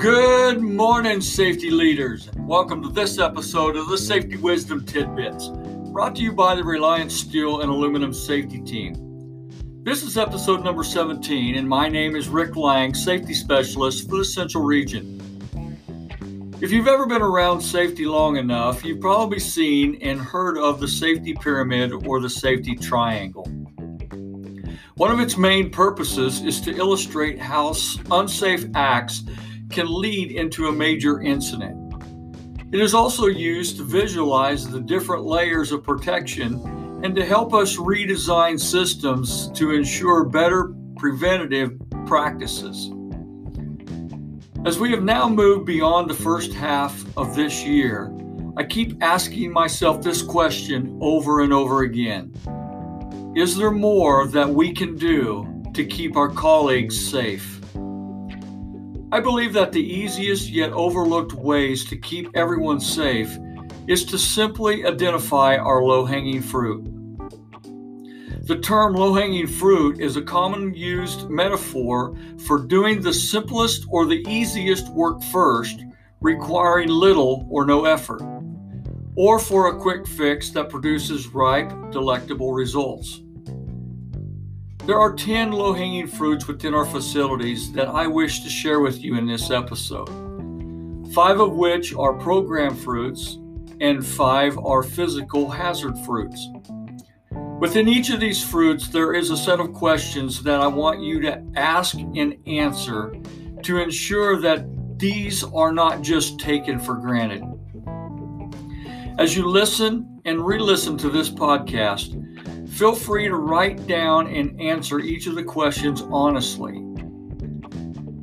Good morning, safety leaders. Welcome to this episode of the Safety Wisdom Tidbits, brought to you by the Reliance Steel and Aluminum Safety Team. This is episode number 17, and my name is Rick Lang, Safety Specialist for the Central Region. If you've ever been around safety long enough, you've probably seen and heard of the safety pyramid or the safety triangle. One of its main purposes is to illustrate how unsafe acts can lead into a major incident. It is also used to visualize the different layers of protection and to help us redesign systems to ensure better preventative practices. As we have now moved beyond the first half of this year, I keep asking myself this question over and over again Is there more that we can do to keep our colleagues safe? I believe that the easiest yet overlooked ways to keep everyone safe is to simply identify our low hanging fruit. The term low hanging fruit is a common used metaphor for doing the simplest or the easiest work first, requiring little or no effort, or for a quick fix that produces ripe, delectable results. There are 10 low hanging fruits within our facilities that I wish to share with you in this episode. Five of which are program fruits, and five are physical hazard fruits. Within each of these fruits, there is a set of questions that I want you to ask and answer to ensure that these are not just taken for granted. As you listen and re listen to this podcast, Feel free to write down and answer each of the questions honestly.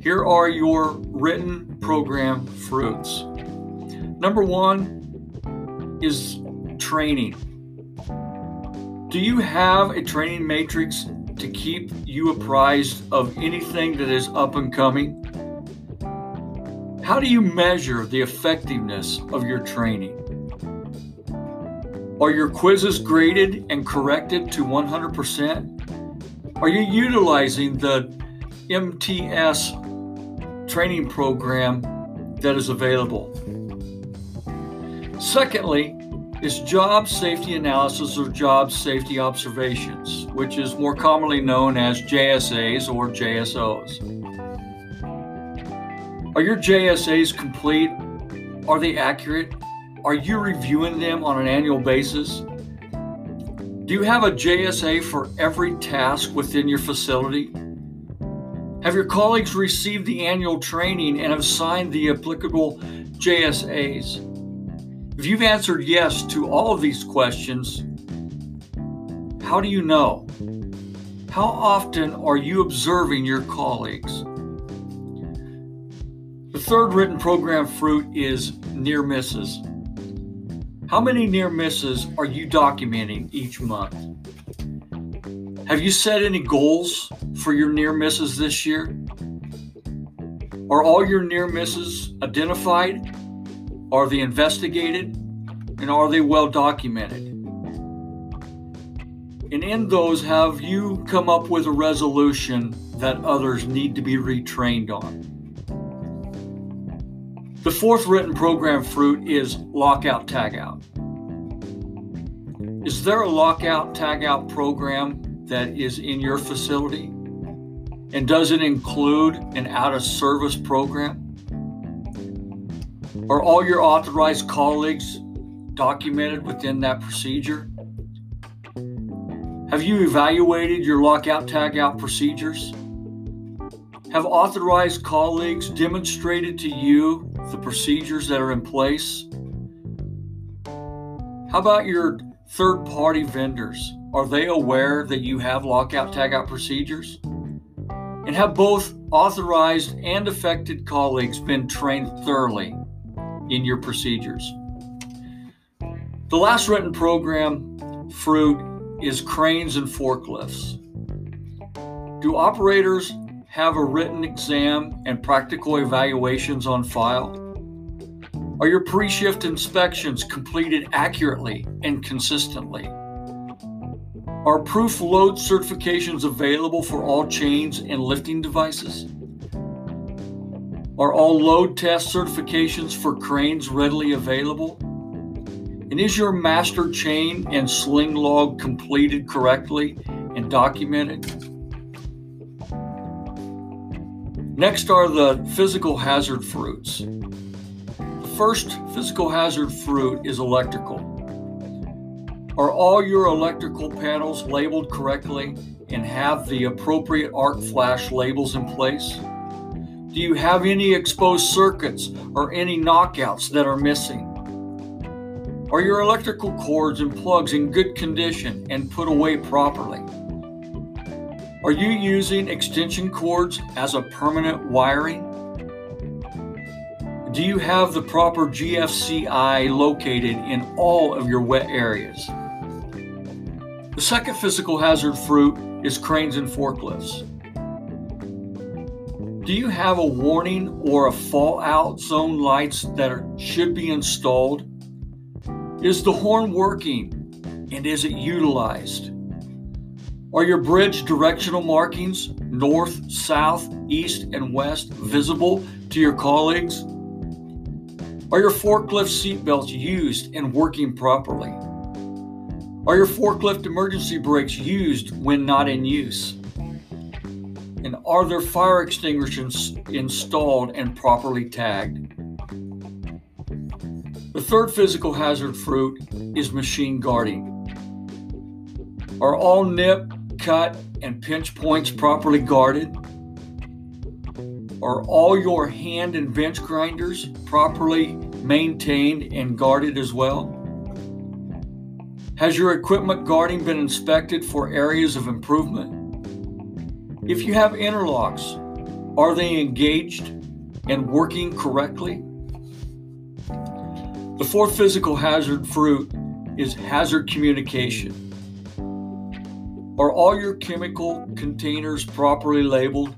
Here are your written program fruits. Number one is training. Do you have a training matrix to keep you apprised of anything that is up and coming? How do you measure the effectiveness of your training? Are your quizzes graded and corrected to 100%? Are you utilizing the MTS training program that is available? Secondly, is job safety analysis or job safety observations, which is more commonly known as JSAs or JSOs. Are your JSAs complete? Are they accurate? Are you reviewing them on an annual basis? Do you have a JSA for every task within your facility? Have your colleagues received the annual training and have signed the applicable JSAs? If you've answered yes to all of these questions, how do you know? How often are you observing your colleagues? The third written program fruit is near misses. How many near misses are you documenting each month? Have you set any goals for your near misses this year? Are all your near misses identified? Are they investigated? And are they well documented? And in those, have you come up with a resolution that others need to be retrained on? The fourth written program fruit is lockout tagout. Is there a lockout tagout program that is in your facility? And does it include an out of service program? Are all your authorized colleagues documented within that procedure? Have you evaluated your lockout tagout procedures? Have authorized colleagues demonstrated to you the procedures that are in place? How about your third party vendors? Are they aware that you have lockout tagout procedures? And have both authorized and affected colleagues been trained thoroughly in your procedures? The last written program, Fruit, is cranes and forklifts. Do operators have a written exam and practical evaluations on file? Are your pre shift inspections completed accurately and consistently? Are proof load certifications available for all chains and lifting devices? Are all load test certifications for cranes readily available? And is your master chain and sling log completed correctly and documented? Next are the physical hazard fruits. The first physical hazard fruit is electrical. Are all your electrical panels labeled correctly and have the appropriate arc flash labels in place? Do you have any exposed circuits or any knockouts that are missing? Are your electrical cords and plugs in good condition and put away properly? Are you using extension cords as a permanent wiring? Do you have the proper GFCI located in all of your wet areas? The second physical hazard fruit is cranes and forklifts. Do you have a warning or a fallout zone lights that are, should be installed? Is the horn working and is it utilized? Are your bridge directional markings, north, south, east, and west, visible to your colleagues? Are your forklift seatbelts used and working properly? Are your forklift emergency brakes used when not in use? And are there fire extinguishers installed and properly tagged? The third physical hazard fruit is machine guarding. Are all nip, cut, and pinch points properly guarded? Are all your hand and bench grinders properly maintained and guarded as well? Has your equipment guarding been inspected for areas of improvement? If you have interlocks, are they engaged and working correctly? The fourth physical hazard fruit is hazard communication. Are all your chemical containers properly labeled?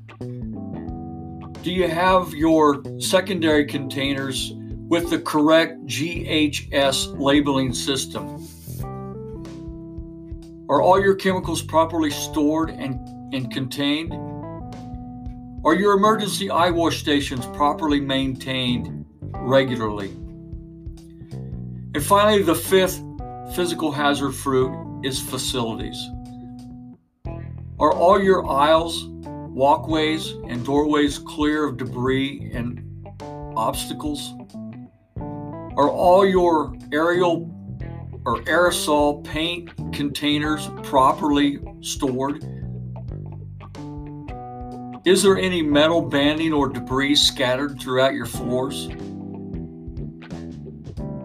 Do you have your secondary containers with the correct GHS labeling system? Are all your chemicals properly stored and, and contained? Are your emergency eye wash stations properly maintained regularly? And finally, the fifth physical hazard fruit is facilities. Are all your aisles, walkways, and doorways clear of debris and obstacles? Are all your aerial or aerosol paint containers properly stored? Is there any metal banding or debris scattered throughout your floors?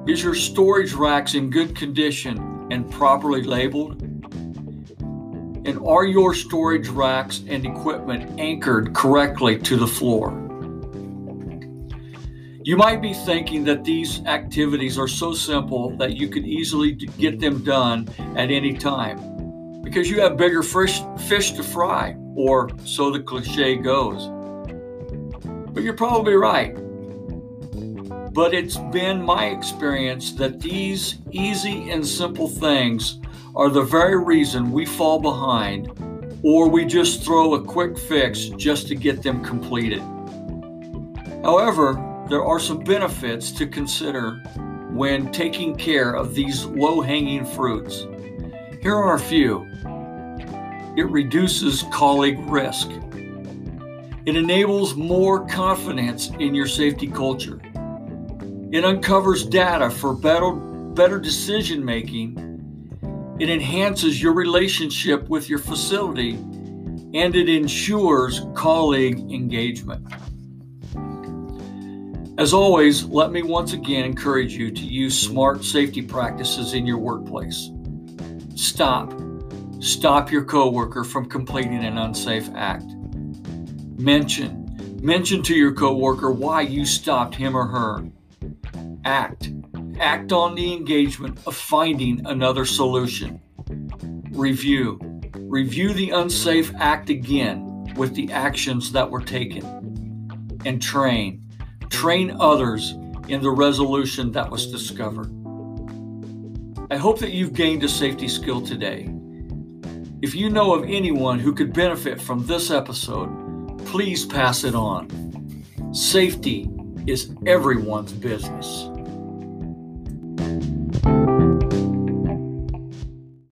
Is your storage racks in good condition and properly labeled? And are your storage racks and equipment anchored correctly to the floor? You might be thinking that these activities are so simple that you could easily get them done at any time because you have bigger fish, fish to fry, or so the cliche goes. But you're probably right. But it's been my experience that these easy and simple things are the very reason we fall behind or we just throw a quick fix just to get them completed. However, there are some benefits to consider when taking care of these low hanging fruits. Here are a few it reduces colleague risk, it enables more confidence in your safety culture, it uncovers data for better, better decision making it enhances your relationship with your facility and it ensures colleague engagement. As always, let me once again encourage you to use smart safety practices in your workplace. Stop. Stop your coworker from completing an unsafe act. Mention. Mention to your coworker why you stopped him or her. Act act on the engagement of finding another solution. Review. Review the unsafe act again with the actions that were taken. And train. Train others in the resolution that was discovered. I hope that you've gained a safety skill today. If you know of anyone who could benefit from this episode, please pass it on. Safety is everyone's business.